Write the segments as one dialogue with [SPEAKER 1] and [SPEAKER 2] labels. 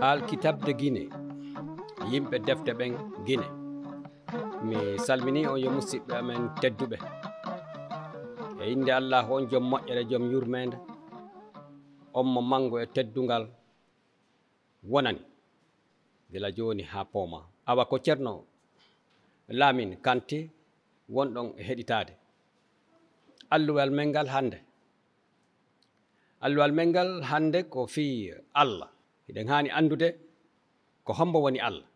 [SPEAKER 1] alkitabde guine yimɓe defte ɓen guine mi salmini on yo musidɓe amen tedduɓe. E inde allah on joom moƴƴere joom yurmede on mo mango e teddungal wonani. Gila joni ha pooma. Awa ko ceerno laamin kanti wonɗon e heɗitade alluwal men ngal hannde. Alluwal men ngal hannde ko fii allah. eɗen haani anndude ko hombo woni allah.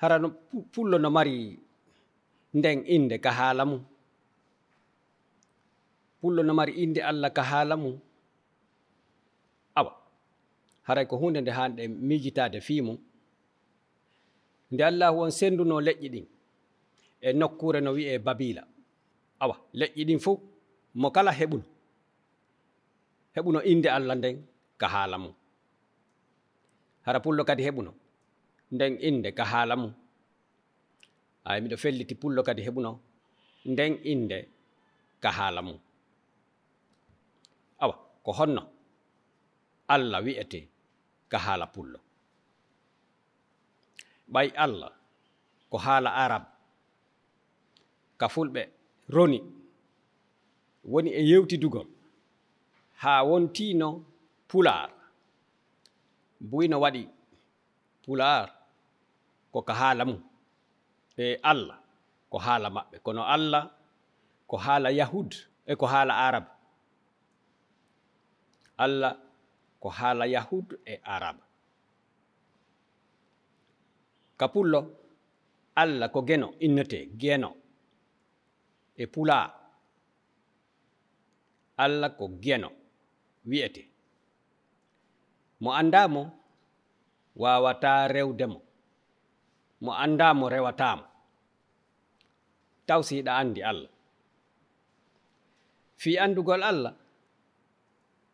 [SPEAKER 1] Hara no pullo no mari nden innde ka haala mum. Pullo no mari innde allah ka haala mum. Awa haray ko hunde nde haanɗe miijitaade fii mum. Nde allahu on sennduno leƴƴi ɗin e nokkuure no wi'ee babila awa leƴƴi ɗin fof mo kala heɓuno. Heɓuno innde allah nden. ka haala mum. Hara pullo kadi heɓuno nden inde ka haala mum. Ay miɗo felliti pullo kadi heɓuno nden inde ka haala mum. Awa ko honno allah wi'ete ka haala pullo. Ɓay allah ko haala arab ka fulɓe roni woni e yewtidugol haa wontino pular. Buyno waɗi pular ko ka haala mum e allah ko haala maɓɓe kono allah ko haala yahud e ko haala arab. Allah ko haala yahud e arab. Ka pullo allah ko geno innete geno e pula allah ko geno wi'ete. Mo andamo wawata rewdemo mo. Andamo rewatamo taw siɗa andi allah. Fi andugol allah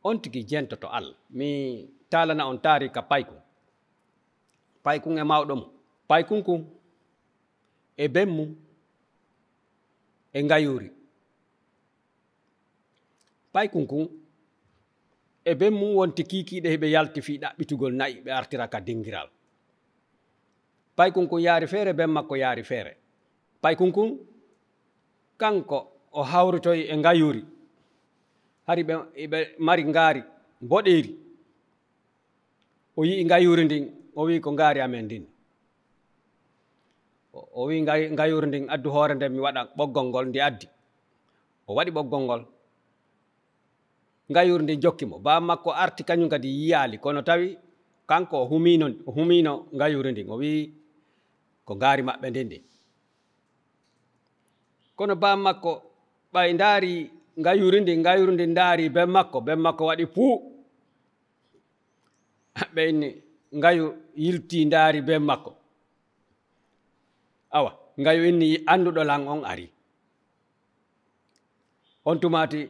[SPEAKER 1] on tigi jentoto allah. Mi talana on taari ka paykun paykun e mawɗo mum paykun kun e ben mum e ngayuri. Paykun kun e ben mum wonti kikiɗe heɓe yalti fi ɗaɓɓitugol nayi ɓe artira ka dingiral. Paykunkun yaari feere ben makko yaari feere. Paykunkun kanko o hawritoy e ngayuri. Hari ɓe ɓe mari ngaari mboɗeeri. O yi'i ngayuri ndin o wi ko ngaari amen ndin. O wi ngayuri ndin addu hoore nden mi waɗa ɓoggol ngol ndi addi. O waɗi ɓoggol ngol ngayuri ndin jokki mo. Baa makko arti kañum kadi yiyaali. Kono tawi kanko o humino o humino ngayuri ndin o wi ko ngaari maɓɓe ndin ndi. Kono baa makko ɓay ndaari ngayuri ndi ngayuri ndi ndaari ben makko ben makko waɗi puu. Ɓeyni ngayu yilti ndaari ben makko. Awa ngayu inni annduɗo lan on ari. On tumati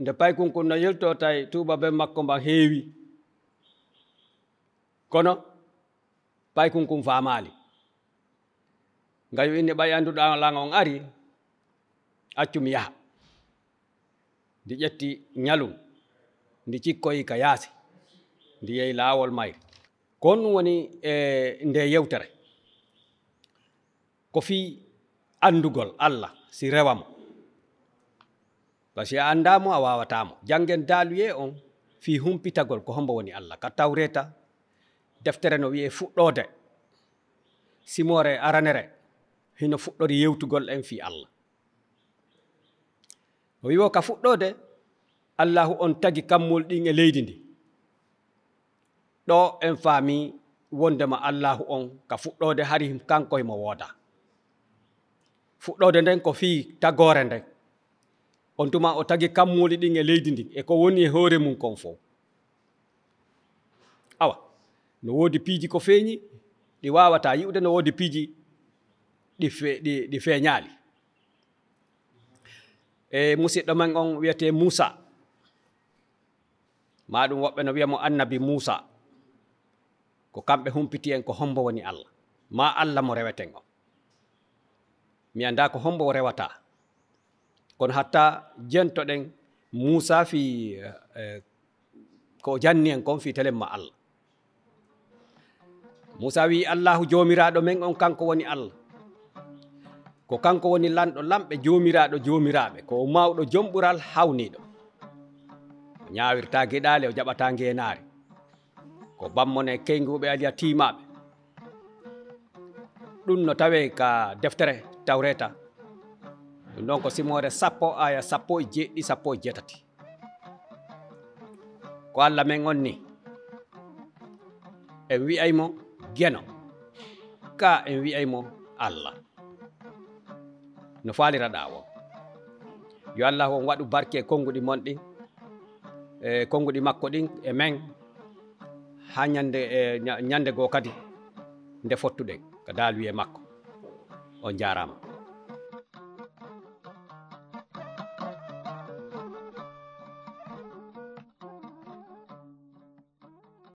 [SPEAKER 1] nde paykunkun no yelto tay tuuba ben makko mba heewi kono paykunkun faamaali ngayu inni ɓay annduɗo lang on ari accumi yaha ndi ƴetti ñalum ndi cikkoyi ka yaasi ndi yehi laawol mayri kon woni e nde yewtere. Ko fii anndugol allah si rewamo par que a anndamo a wawatamo jangen daaluye on fi humpitagol ko hombo woni allah. Ka tawreta deftere no wiye fuɗɗode. Simore aranere hino fuɗɗori yewtugol en fi allah. O wiwo ka fuɗɗode allahu on tagi kammol ɗin e leydi ndi. Ɗo en faami wondema allahu on ka fuɗɗode hari kanko e himo wooda. Fuɗɗode nden ko fii tagore nden. On tuma o tagi kammuli ɗin e leydi ndin e ko woni e hoore mum kon fof awa no woodi piiji ko feeñi ɗi wawata yiwde no woodi piiji ɗi ɗi ɗi feeñaali. E musidɗo men on wiyete moussa ma ɗum woɓɓe no wiya mo annabi moussa ko kamɓe humpiti en ko hombo woni allah. Ma allah mo reweten o mi annda ko hombo rewata kono hatta jentoɗen moussa fi eh, ko janni en kon fi telemma allah. Moussa wi allahu jomiraɗo men on kanko woni allah. Ko kanko woni lanɗo lamɓe jomiraɗo jomiraɓe. Ko mawɗo jomɓural hawniɗo. O ñawirta gueɗali o jaɓata ngenari ko bammone keyguɓe aliya timaɓe. Ɗum no tawe ka deftere tawreta. Ɗum ɗon ko simore sappo aya sappo e jeɗɗi sappo e jeetati ko allah men on ni. En wi'aymo geno. Ka en wi'aymo allah. No faliraɗa o yo allah on waɗu barke e konnguɗi mon ɗin e konnguɗi makko ɗin e men ha ñande e ñande goo kadi. Nde fottuɗen ko dal wiye makko. On jarama